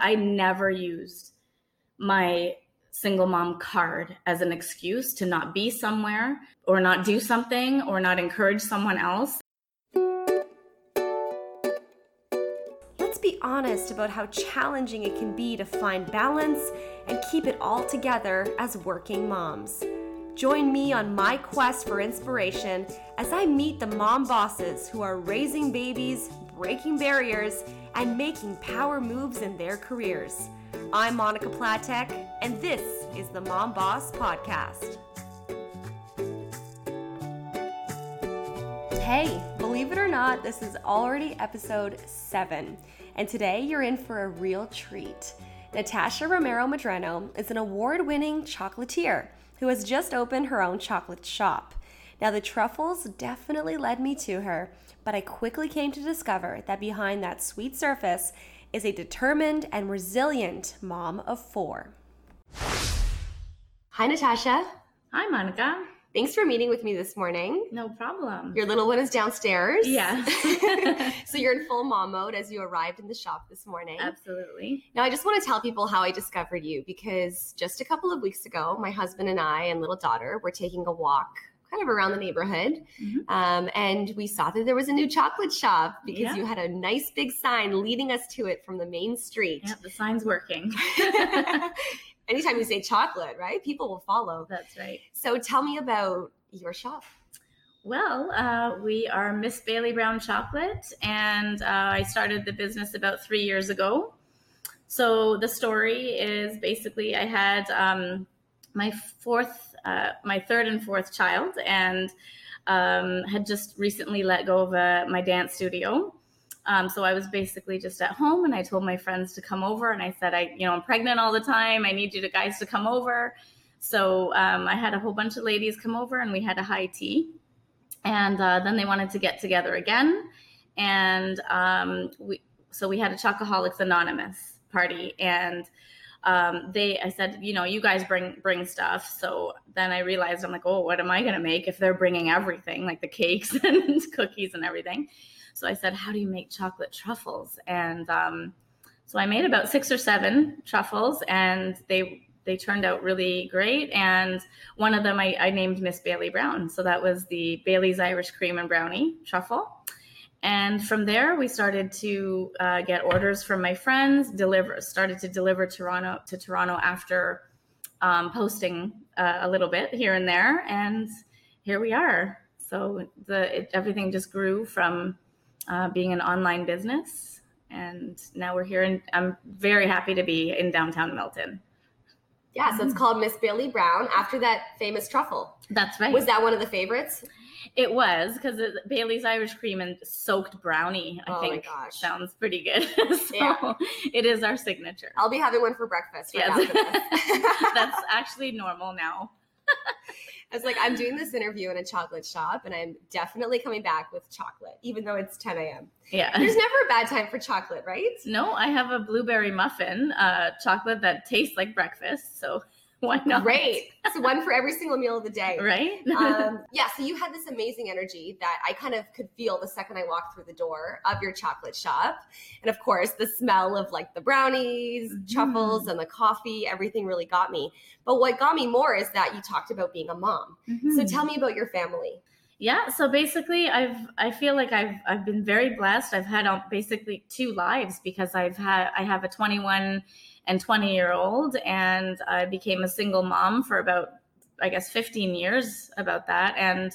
I never used my single mom card as an excuse to not be somewhere or not do something or not encourage someone else. Let's be honest about how challenging it can be to find balance and keep it all together as working moms. Join me on my quest for inspiration as I meet the mom bosses who are raising babies, breaking barriers, and making power moves in their careers. I'm Monica Platek, and this is the Mom Boss Podcast. Hey, believe it or not, this is already episode seven, and today you're in for a real treat. Natasha Romero Medrano is an award winning chocolatier who has just opened her own chocolate shop. Now, the truffles definitely led me to her, but I quickly came to discover that behind that sweet surface is a determined and resilient mom of four. Hi, Natasha. Hi, Monica. Thanks for meeting with me this morning. No problem. Your little one is downstairs. Yeah. so you're in full mom mode as you arrived in the shop this morning. Absolutely. Now, I just want to tell people how I discovered you because just a couple of weeks ago, my husband and I and little daughter were taking a walk kind of around the neighborhood. Mm-hmm. Um, and we saw that there was a new chocolate shop because yeah. you had a nice big sign leading us to it from the main street. Yeah, the sign's working. anytime you say chocolate, right? People will follow. That's right. So tell me about your shop. Well, uh, we are Miss Bailey Brown Chocolate, and uh, I started the business about three years ago. So the story is basically I had um, my fourth, uh, my third and fourth child, and um, had just recently let go of uh, my dance studio. Um, so I was basically just at home and I told my friends to come over and I said, I, you know, I'm pregnant all the time. I need you to guys to come over. So um, I had a whole bunch of ladies come over and we had a high tea. And uh, then they wanted to get together again. And um, we, so we had a Chocoholics Anonymous party and um, they, I said, you know, you guys bring, bring stuff. So then I realized I'm like, oh, what am I going to make if they're bringing everything like the cakes and cookies and everything? So I said, How do you make chocolate truffles? And um, so I made about six or seven truffles, and they they turned out really great. And one of them I, I named Miss Bailey Brown. So that was the Bailey's Irish Cream and Brownie truffle. And from there, we started to uh, get orders from my friends. Deliver started to deliver Toronto to Toronto after um, posting uh, a little bit here and there, and here we are. So the it, everything just grew from uh, being an online business. And now we're here, and I'm very happy to be in downtown Milton. Yeah, so it's called Miss Bailey Brown after that famous truffle. That's right. Was that one of the favorites? It was because Bailey's Irish cream and soaked brownie. I oh think sounds pretty good. so yeah. it is our signature. I'll be having one for breakfast. Right yes. That's actually normal now. I was like, I'm doing this interview in a chocolate shop and I'm definitely coming back with chocolate, even though it's 10 a.m. Yeah. There's never a bad time for chocolate, right? No, I have a blueberry muffin, uh, chocolate that tastes like breakfast. So Why not? Great. So one for every single meal of the day. Right? um, yeah. So you had this amazing energy that I kind of could feel the second I walked through the door of your chocolate shop. And of course, the smell of like the brownies, mm-hmm. truffles, and the coffee, everything really got me. But what got me more is that you talked about being a mom. Mm-hmm. So tell me about your family. Yeah, so basically I've I feel like I've I've been very blessed. I've had um, basically two lives because I've had I have a 21 and 20 year old. And I became a single mom for about, I guess, 15 years about that. And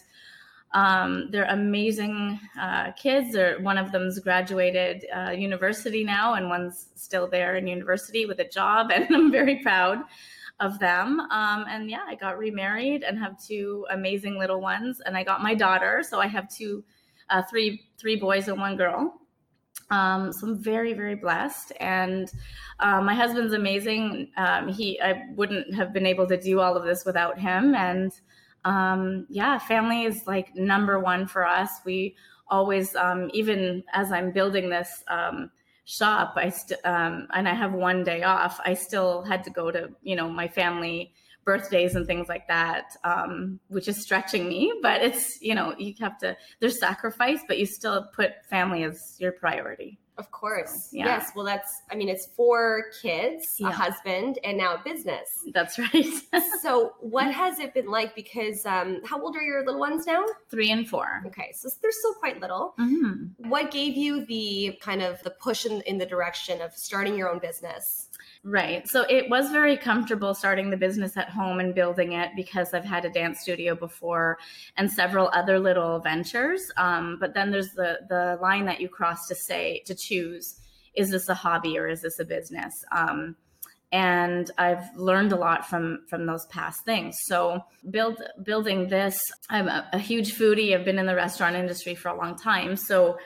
um, they're amazing uh, kids. They're, one of them's graduated uh, university now, and one's still there in university with a job. And I'm very proud of them. Um, and yeah, I got remarried and have two amazing little ones. And I got my daughter, so I have two, uh, three, three boys and one girl. Um, so I'm very, very blessed. And uh, my husband's amazing. Um, he, I wouldn't have been able to do all of this without him. And um, yeah, family is like number one for us. We always, um, even as I'm building this um, shop, I st- um, and I have one day off. I still had to go to you know my family birthdays and things like that, um, which is stretching me. But it's, you know, you have to, there's sacrifice, but you still put family as your priority. Of course. So, yeah. Yes. Well, that's, I mean, it's four kids, Yeah. a husband, and now a business. That's right. so, what has it been like? Because um, how old are your little ones now? Three and four. Okay, so they're still quite little. Mhm. What gave you the kind of the push in, in the direction of starting your own business? Right. So it was very comfortable starting the business at home and building it because I've had a dance studio before and several other little ventures. Um, but then there's the the line that you cross to say to choose: is this a hobby or is this a business? Um, and I've learned a lot from from those past things. So build building this. I'm a, a huge foodie. I've been in the restaurant industry for a long time. So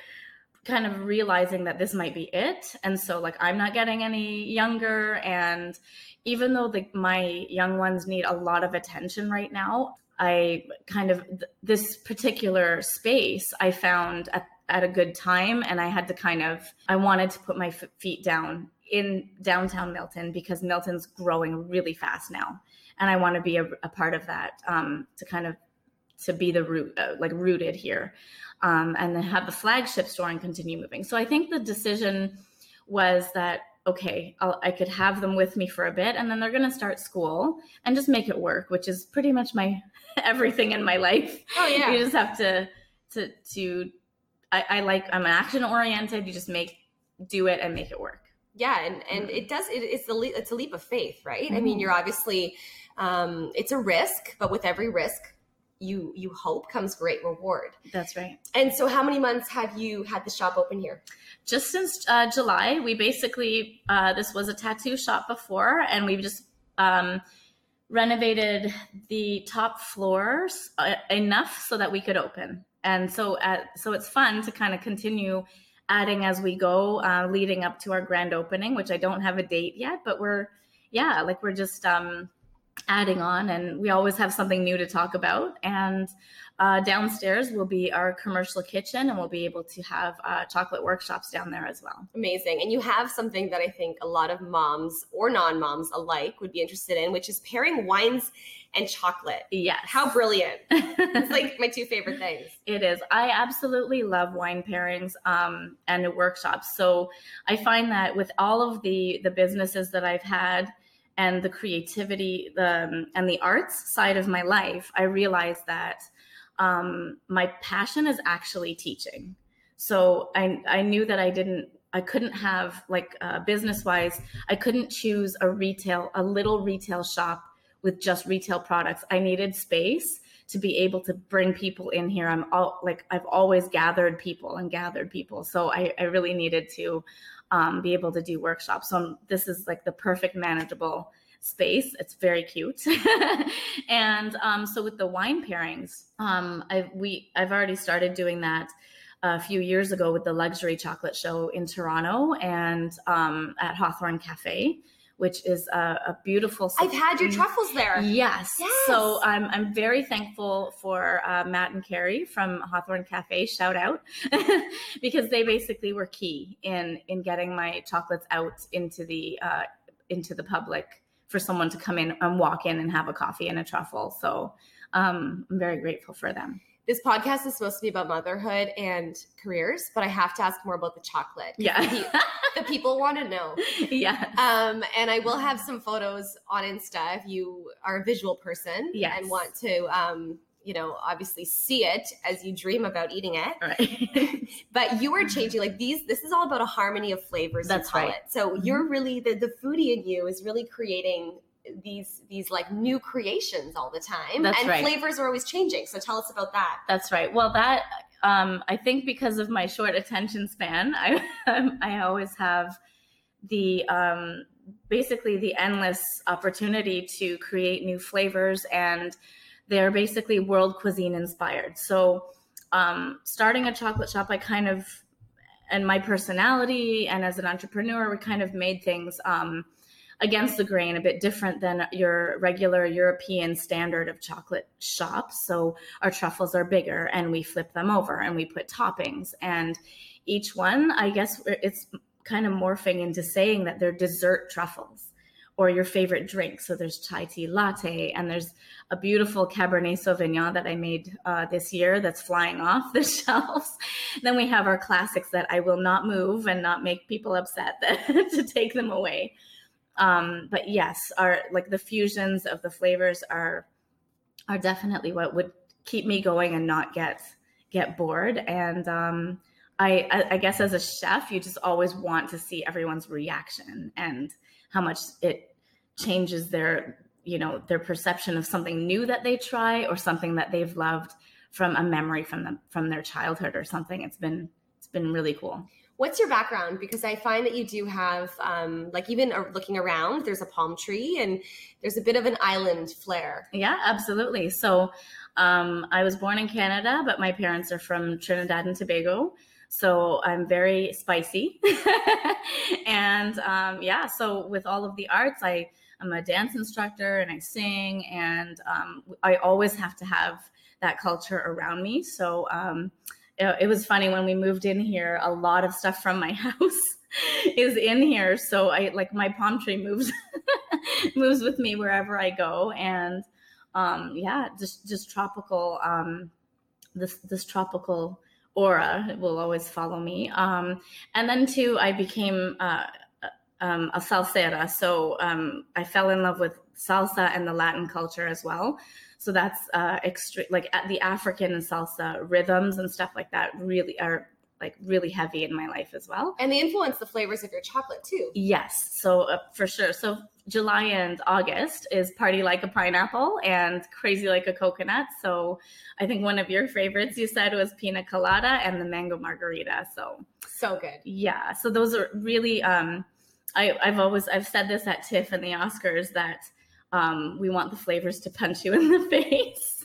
kind of realizing that this might be it. And so like i'm not getting any younger. And even though the, my young ones need a lot of attention right now i kind of th- this particular space i found at, at a good time. And i had to kind of i wanted to put my f- feet down in downtown milton because milton's growing really fast now. And i want to be a, a part of that um, to kind of to be the root uh, like rooted here um, and then have the flagship store and continue moving. So I think the decision was that okay, I'll, I could have them with me for a bit, and then they're going to start school and just make it work, which is pretty much my everything in my life. Oh, yeah. you just have to to to. I, I like I'm action oriented. You just make do it and make it work. Yeah, and and it does. It, it's a leap, it's a leap of faith, right? I mean, Mhm. you're obviously um, it's a risk, but with every risk, you you hope comes great reward. That's right. And so, how many months have you had the shop open here? just since uh, July, we basically uh, this was a tattoo shop before, and we've just um, renovated the top floors uh, enough so that we could open. And so, at, so it's fun to kind of continue adding as we go, uh, leading up to our grand opening, which I don't have a date yet, but we're yeah, like we're just um, adding on, and we always have something new to talk about. And uh, downstairs will be our commercial kitchen, and we'll be able to have uh, chocolate workshops down there as well. Amazing. And you have something that I think a lot of moms or non moms alike would be interested in, which is pairing wines and chocolate. Yes. How brilliant! It's like my two favorite things. It is. I absolutely love wine pairings um, and workshops. So I find that with all of the the businesses that I've had and the creativity the, um, and the arts side of my life, I realized that um, my passion is actually teaching. So I I knew that I didn't. I couldn't have like uh, business wise. I couldn't choose a retail, a little retail shop with just retail products. I needed space to be able to bring people in here. I'm all like I've always gathered people and gathered people, so I, I really needed to um, be able to do workshops. So this is like the perfect manageable space. It's very cute, and um, so with the wine pairings, um, I we I've already started doing that a few years ago with the luxury chocolate show in Toronto and um, at Hawthorne Cafe, which is a, a beautiful. I've had your truffles there. Yes. Yes. So I'm I'm very thankful for uh, Matt and Carrie from Hawthorne Cafe. Shout out, because they basically were key in in getting my chocolates out into the uh, into the public for someone to come in and walk in and have a coffee and a truffle. So um, I'm very grateful for them. This podcast is supposed to be about motherhood and careers, but I have to ask more about the chocolate. Yeah. The, the people want to know. yeah. Um, and I will have some photos on Insta if you are a visual person Yes. and want to, um, you know, obviously see it as you dream about eating it. Right. But you are changing like these. This is all about a harmony of flavors. That's right. It. So you're really the the foodie in you is really creating these these like new creations all the time. That's and right. flavors are always changing. So tell us about that. That's right. Well, that um, I think because of my short attention span, I I always have the um, basically the endless opportunity to create new flavors, and they're basically world cuisine inspired. So, um, starting a chocolate shop, I kind of and my personality and as an entrepreneur, we kind of made things. Um, against the grain, a bit different than your regular European standard of chocolate shops. So our truffles are bigger and we flip them over and we put toppings. And each one, I guess it's kind of morphing into saying that they're dessert truffles, or your favorite drink. So there's chai tea latte, and there's a beautiful Cabernet Sauvignon that I made uh, this year that's flying off the shelves. then we have our classics that I will not move and not make people upset that to take them away. Um, but yes, our like the fusions of the flavors are are definitely what would keep me going and not get get bored. And um, I, I, guess as a chef, you just always want to see everyone's reaction and how much it changes their you know their perception of something new that they try or something that they've loved from a memory from them from their childhood or something. It's been it's been really cool. What's your background? Because I find that you do have, um, like, even looking around, there's a palm tree and there's a bit of an island flair. Yeah, absolutely. So, um, I was born in Canada, but my parents are from Trinidad and Tobago. So I'm very spicy. and um, yeah, so with all of the arts, I, I'm a dance instructor and I sing, and um, I always have to have that culture around me. So um, it was funny when we moved in here, a lot of stuff from my house is in here. So I like my palm tree moves moves with me wherever I go. And um, yeah, just just tropical um, this this tropical aura will always follow me. Um, and then too, I became uh, um, a salsera. So um, I fell in love with salsa and the Latin culture as well. So that's uh, extreme, like the African and salsa rhythms and stuff like that really are like really heavy in my life as well. And they influence the flavors of your chocolate too. Yes, so uh, for sure. So July and August is Party Like a Pineapple and Crazy Like a Coconut. So I think one of your favorites you said was Pina Colada and the Mango Margarita. So so good. Yeah. So those are really um I, I've always I've said this at TIFF and the Oscars that um, we want the flavors to punch you in the face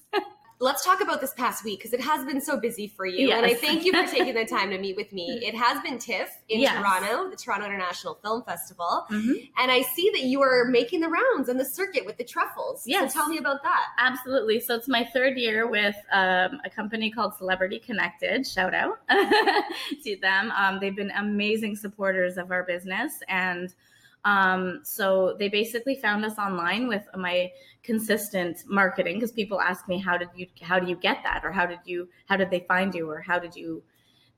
let's talk about this past week because it has been so busy for you. Yes. And I thank you for taking the time to meet with me. It has been TIFF in yes. Toronto, the Toronto International Film Festival. Mm-hmm. And I see that you are making the rounds on the circuit with the truffles. Yes. So tell me about that. Absolutely. So it's my third year with um, a company called Celebrity Connected. Shout out to them. Um, they've been amazing supporters of our business. And um, so they basically found us online with my consistent marketing because people ask me how did you how do you get that? Or how did you how did they find you? Or how did you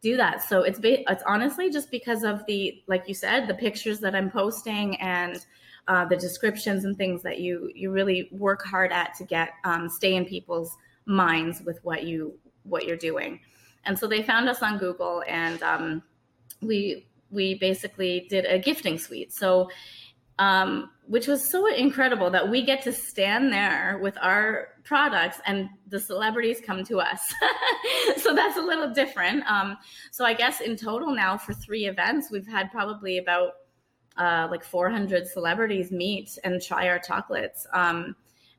do that? So it's ba- it's honestly just because of the like you said the pictures that i'm posting and uh, the descriptions and things that you you really work hard at to get um, stay in people's minds with what you what you're doing. And so they found us on google and um, we we basically did a gifting suite. So, um, which was so incredible that we get to stand there with our products and the celebrities come to us. so that's a little different. Um, so I guess in total now for three events, we've had probably about uh, like 400 celebrities meet and try our chocolates. Um,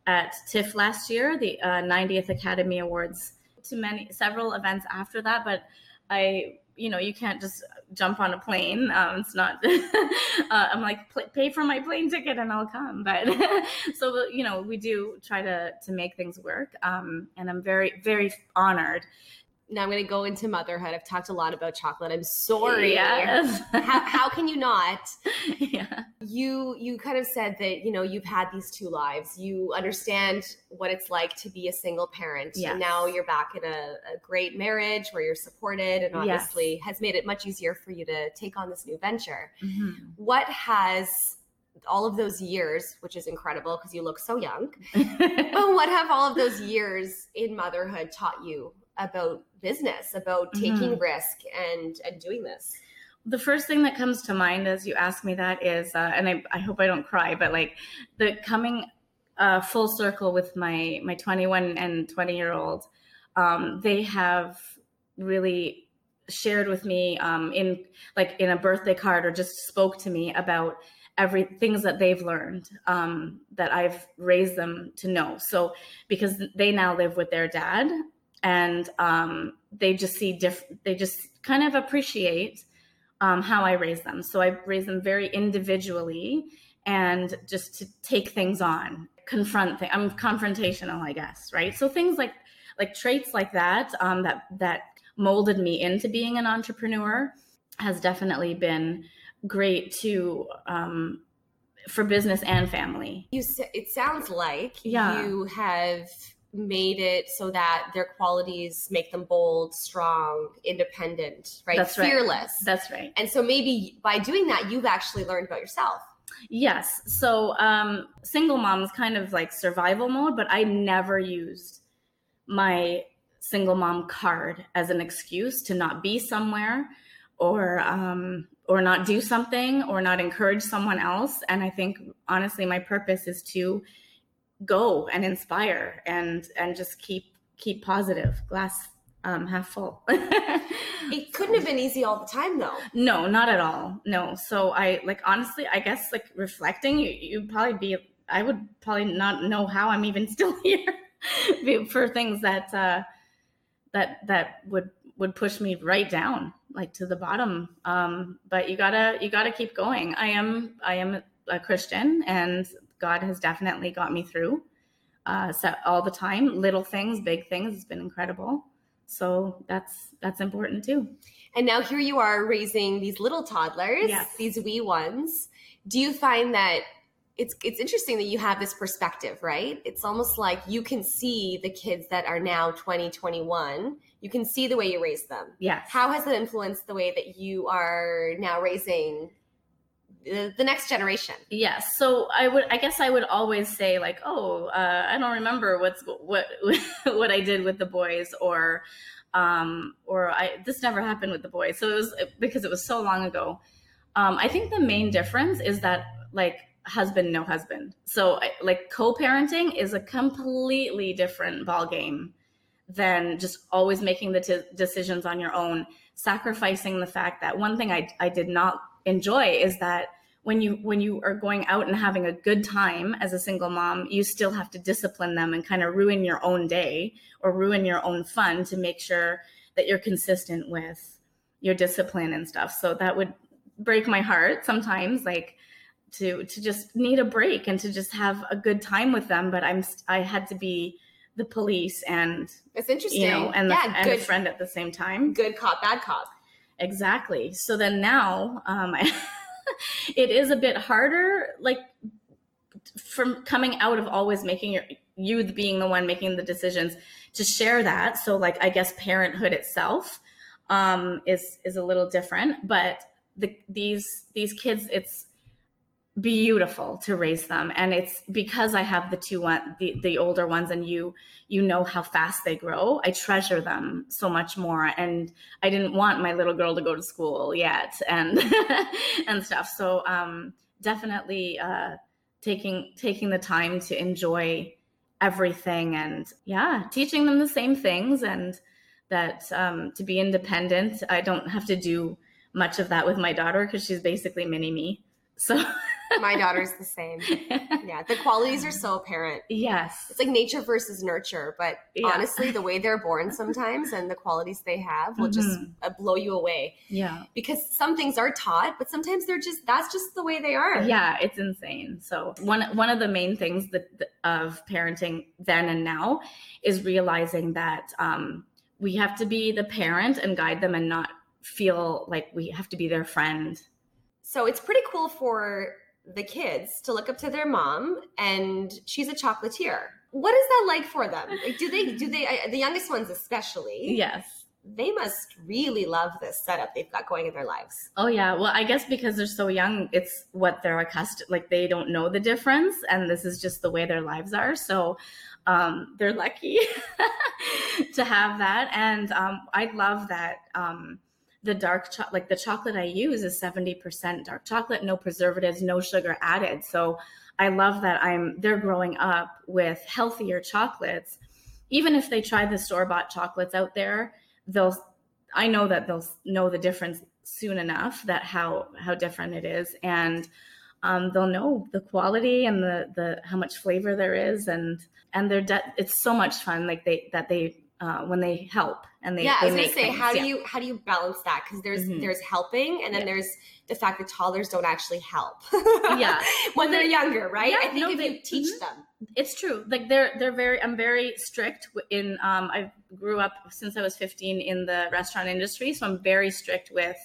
at TIFF last year, the uh, 90th Academy Awards, to many several events after that, but I you know you can't just jump on a plane. Um, it's not uh, i'm like pay for my plane ticket and i'll come. But so you know we do try to to make things work. Um, and i'm very very honored now I'm going to go into motherhood. I've talked a lot about chocolate. I'm sorry. Yes. how, how can you not? Yeah. You you kind of said that you know you've had these two lives. You understand what it's like to be a single parent. Yes. And now you're back in a, a great marriage where you're supported, and obviously yes. has made it much easier for you to take on this new venture. Mm-hmm. What has all of those years, which is incredible because you look so young. but what have all of those years in motherhood taught you about business, about taking mm-hmm. risk and and doing this? The first thing that comes to mind as you ask me that is, uh, and I, I hope I don't cry, but like the coming uh, full circle with my my 21 and 20 year old, um, they have really shared with me um, in like in a birthday card or just spoke to me about every things that they've learned um, that I've raised them to know. So because they now live with their dad and um, they just see different they just kind of appreciate um, how i raise them so i raise them very individually and just to take things on confront things i'm confrontational i guess right so things like like traits like that um, that that molded me into being an entrepreneur has definitely been great to um, for business and family. You it sounds like Yeah. you have made it so that their qualities make them bold, strong, independent, right? That's right. Fearless. That's right. and so maybe by doing that, you've actually learned about yourself. Yes. So um, single mom's kind of like survival mode, but I never used my single mom card as an excuse to not be somewhere or um, or not do something or not encourage someone else. And I think honestly, my purpose is to go and inspire and and just keep keep positive, glass um, half full. It couldn't have been easy all the time, though. No, not at all. No. So I like honestly, I guess like reflecting, you you'd probably be I would probably not know how I'm even still here for things that uh that that would would push me right down like to the bottom. Um but you got to you got to keep going. I am I am a Christian and God has definitely got me through uh so all the time, little things, big things, it's been incredible. So that's that's important too. And now here you are raising these little toddlers, Yes. these wee ones. Do you find that it's it's interesting that you have this perspective, right? It's almost like you can see the kids that are now 20, 21. You can see the way you raised them. Yes. How has it influenced the way that you are now raising the, next generation? Yes. So I would, I guess I would always say like, oh, uh, I don't remember what's what what I did with the boys, or um, or I this never happened with the boys. So it was because it was so long ago. Um, I think the main difference is that like husband no husband. So like co-parenting is a completely different ball game than just always making the t- decisions on your own, sacrificing the fact that one thing I I did not enjoy is that when you when you are going out and having a good time as a single mom you still have to discipline them and kind of ruin your own day or ruin your own fun to make sure that you're consistent with your discipline and stuff so that would break my heart sometimes like to to just need a break and to just have a good time with them but i'm i had to be the police and It's interesting. you know and, the, yeah, and a good, friend at the same time good cop, bad cop. Exactly. So then now, um, it is a bit harder, like from coming out of always making your you being the one making the decisions to share that. So like I guess parenthood itself um, is is a little different, but the these these kids, it's beautiful to raise them. And it's because i have the two one the, the older ones and you you know how fast they grow. I treasure them so much more. And i didn't want my little girl to go to school yet and and stuff. So um definitely uh taking taking the time to enjoy everything and yeah teaching them the same things and that um to be independent. I don't have to do much of that with my daughter because she's basically mini me. So My daughter's the same. Yeah, the qualities are so apparent. yes It's like nature versus nurture, but Yeah. honestly, the way they're born sometimes and the qualities they have will just Mhm. uh, blow you away. yeah Because some things are taught, but sometimes they're just that's just the way they are. yeah it's insane so one one of the main things that of parenting then and now is realizing that um, we have to be the parent and guide them and not feel like we have to be their friend So it's pretty cool for the kids to look up to their mom, and she's a chocolatier. What is that like for them? Like, do they do they I- the youngest ones especially? yes they must really love this setup they've got going in their lives. Oh yeah, well I guess because they're so young, it's what they're accustomed like they don't know the difference and this is just the way their lives are. So um they're lucky to have that and um I love that um the dark chocolate like the chocolate I use is 70% dark chocolate, no preservatives, no sugar added. So I love that I'm they're growing up with healthier chocolates. Even if they try the store-bought chocolates out there, they'll I know that they'll know the difference soon enough that how how different it is and um, they'll know the quality and the the how much flavor there is and and they're de- it's so much fun like they that they uh, when they help and they yeah, they I was gonna say, things, how yeah. do you how do you balance that? Because there's Mhm. there's helping, and then Yeah. there's the fact that toddlers don't actually help. Yeah. when they're younger, right? Yeah, I think no, if they- you teach mhm. them, it's true like they're they're very i'm very strict in um i grew up since i was 15 in the restaurant industry so i'm very strict with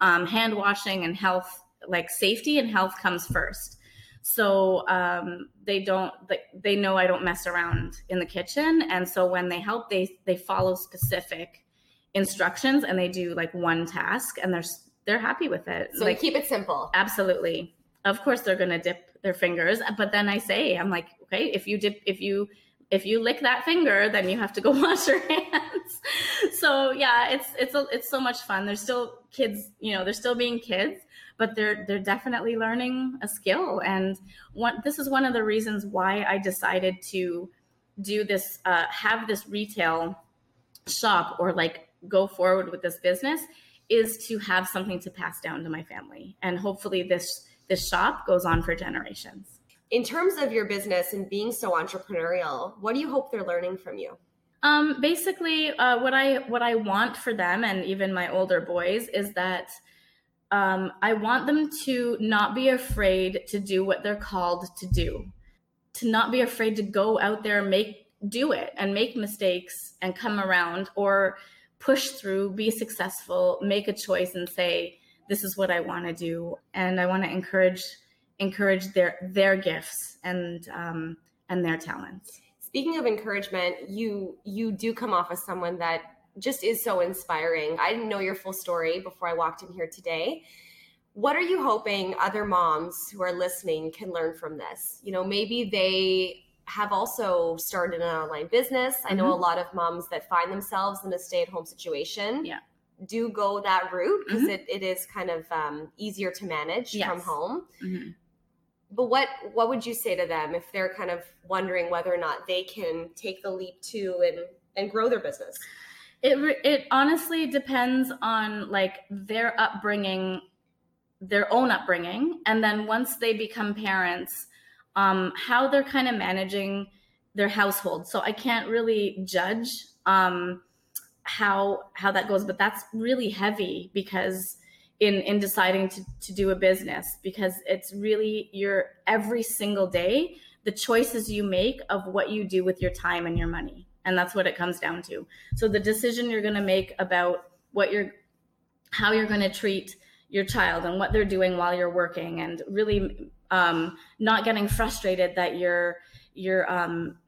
um hand washing and health like safety and health comes first so um, they don't like they know i don't mess around in the kitchen. And so when they help they they follow specific instructions and they do like one task and they're they're happy with it. So like keep it simple. absolutely. Of course they're going to dip their fingers but then i say i'm like okay if you dip if you if you lick that finger then you have to go wash your hands. So yeah it's it's a, it's so much fun. They're still kids you know they're still being kids but they're they're definitely learning a skill. And one this is one of the reasons why i decided to do this uh, have this retail shop or like go forward with this business is to have something to pass down to my family. And hopefully this this shop goes on for generations. In terms of your business and being so entrepreneurial, what do you hope they're learning from you? um basically uh, what i what i want for them and even my older boys is that um, i want them to not be afraid to do what they're called to do. To not be afraid to go out there and make do it and make mistakes and come around or push through be successful make a choice and say this is what i want to do. And i want to encourage encourage their their gifts and um, and their talents. Speaking of encouragement, you you do come off as someone that just is so inspiring. I didn't know your full story before I walked in here today. What are you hoping other moms who are listening can learn from this? You know, maybe they have also started an online business. I know a lot of moms that find themselves in a stay-at-home situation. Yeah. Do go that route because Mhm. it, it is kind of um, easier to manage from Yes. home Mhm. but what what would you say to them if they're kind of wondering whether or not they can take the leap to and and grow their business it it honestly depends on like their upbringing their own upbringing and then once they become parents um how they're kind of managing their household. So i can't really judge um how how that goes but that's really heavy because in in deciding to to do a business because it's really your every single day the choices you make of what you do with your time and your money and that's what it comes down to. So the decision you're going to make about what you're how you're going to treat your child and what they're doing while you're working and really um, not getting frustrated that your your um,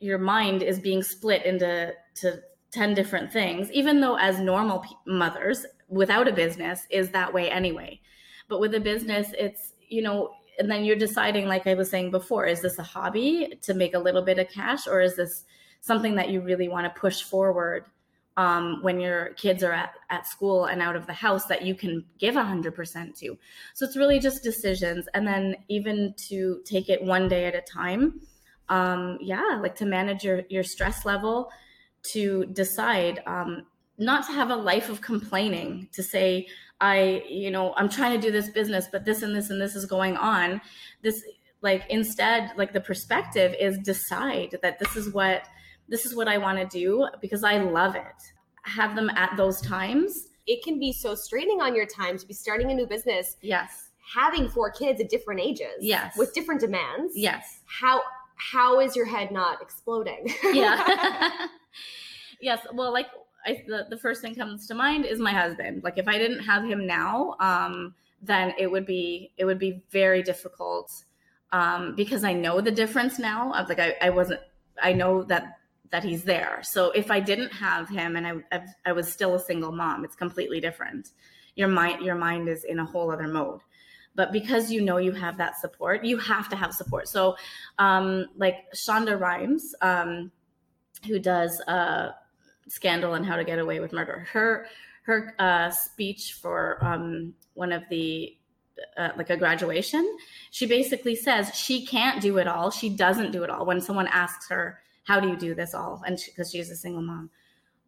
your mind is being split into to 10 different things even though as normal mothers without a business is that way anyway. But with a business it's you know and then you're deciding like i was saying before is this a hobby to make a little bit of cash or is this something that you really want to push forward um, when your kids are at, at school and out of the house that you can give 100% to. So it's really just decisions and then even to take it one day at a time um, yeah like to manage your your stress level to decide um, not to have a life of complaining to say i you know i'm trying to do this business but this and this and this is going on. This like instead like the perspective is decide that this is what this is what i want to do because i love it. Have them at those times. It can be so straining on your time to be starting a new business yes. having four kids at different ages Yes. with different demands. Yes. How how is your head not exploding? Yeah. Yes well like I, the, the first thing comes to mind is my husband. Like if i didn't have him now um then it would be it would be very difficult um because i know the difference now of like i, I wasn't i know that that he's there so if i didn't have him and I, I was still a single mom it's completely different your mind your mind is in a whole other mode but because you know you have that support you have to have support so um like shonda rhimes um who does uh, Scandal and How to Get Away with Murder. Her her uh, speech for um, one of the uh, like a graduation, she basically says she can't do it all. She doesn't do it all. When someone asks her, "How do you do this all?" and because she, she's a single mom,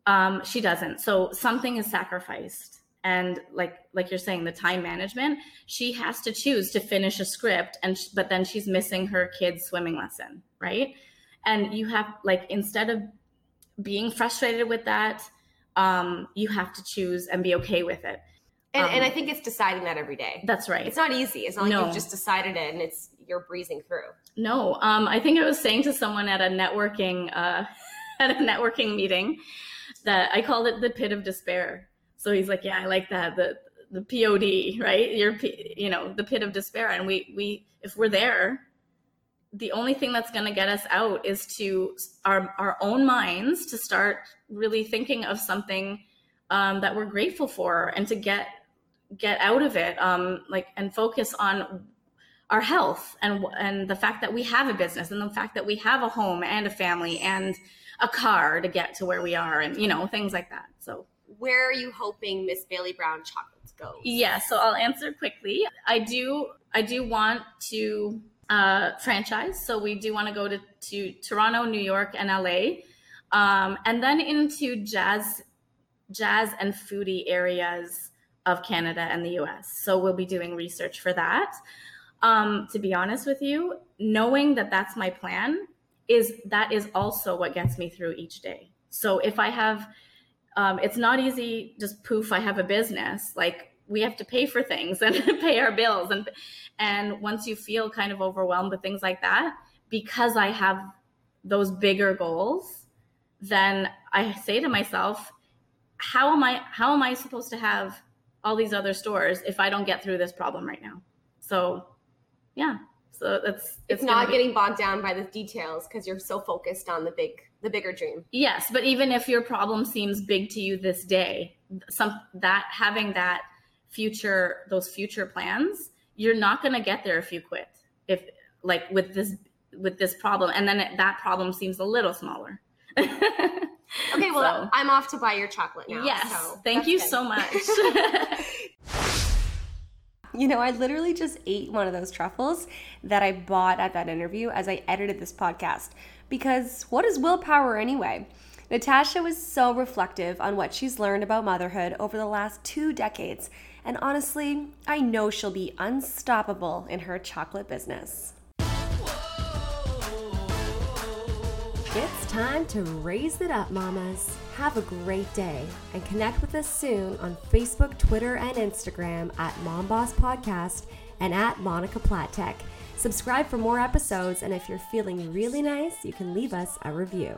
um, she doesn't. So something is sacrificed. And like like you're saying, the time management, she has to choose to finish a script, and sh- but then she's missing her kid's swimming lesson, right? and you have like instead of being frustrated with that um you have to choose and be okay with it and, and Um, i think it's deciding that every day that's right it's not easy it's not like No. you've just decided it and it's you're breezing through. No um i think i was saying to someone at a networking uh at a networking meeting that i called it the pit of despair. So he's like yeah i like that the the POD, right? Your you know the pit of despair, and we we if we're there, the only thing that's going to get us out is to our our own minds to start really thinking of something um, that we're grateful for, and to get get out of it, um, like and focus on our health and and the fact that we have a business and the fact that we have a home and a family and a car to get to where we are and you know things like that. So where are you hoping miss bailey brown chocolates go yeah so i'll answer quickly. I do i do want to uh, franchise. So we do want to go to, to toronto new york and la um, and then into jazz jazz and foodie areas of canada and the us so we'll be doing research for that um, to be honest with you, knowing that that's my plan is that is also what gets me through each day. So if I have, um, it's not easy. Just poof, I have a business. Like we have to pay for things and pay our bills, and and once you feel kind of overwhelmed with things like that, because I have those bigger goals, then I say to myself, how am I? How am I supposed to have all these other stores if I don't get through this problem right now? So yeah. So that's it's, it's not be, getting bogged down by the details because you're so focused on the big the bigger dream. Yes but even if your problem seems big to you this day some that having that future those future plans you're not going to get there if you quit. If like with this with this problem and then it, that problem seems a little smaller. Okay well so, i'm off to buy your chocolate now yes. so thank you good. so much You know, I literally just ate one of those truffles that I bought at that interview as I edited this podcast. Because what is willpower anyway? Natasha was so reflective on what she's learned about motherhood over the last two decades, and honestly, I know she'll be unstoppable in her chocolate business. It's time to raise it up, mamas. Have a great day and connect with us soon on Facebook, Twitter, and Instagram at Mom Boss Podcast and at Monica Platek. Subscribe for more episodes, and if you're feeling really nice, you can leave us a review.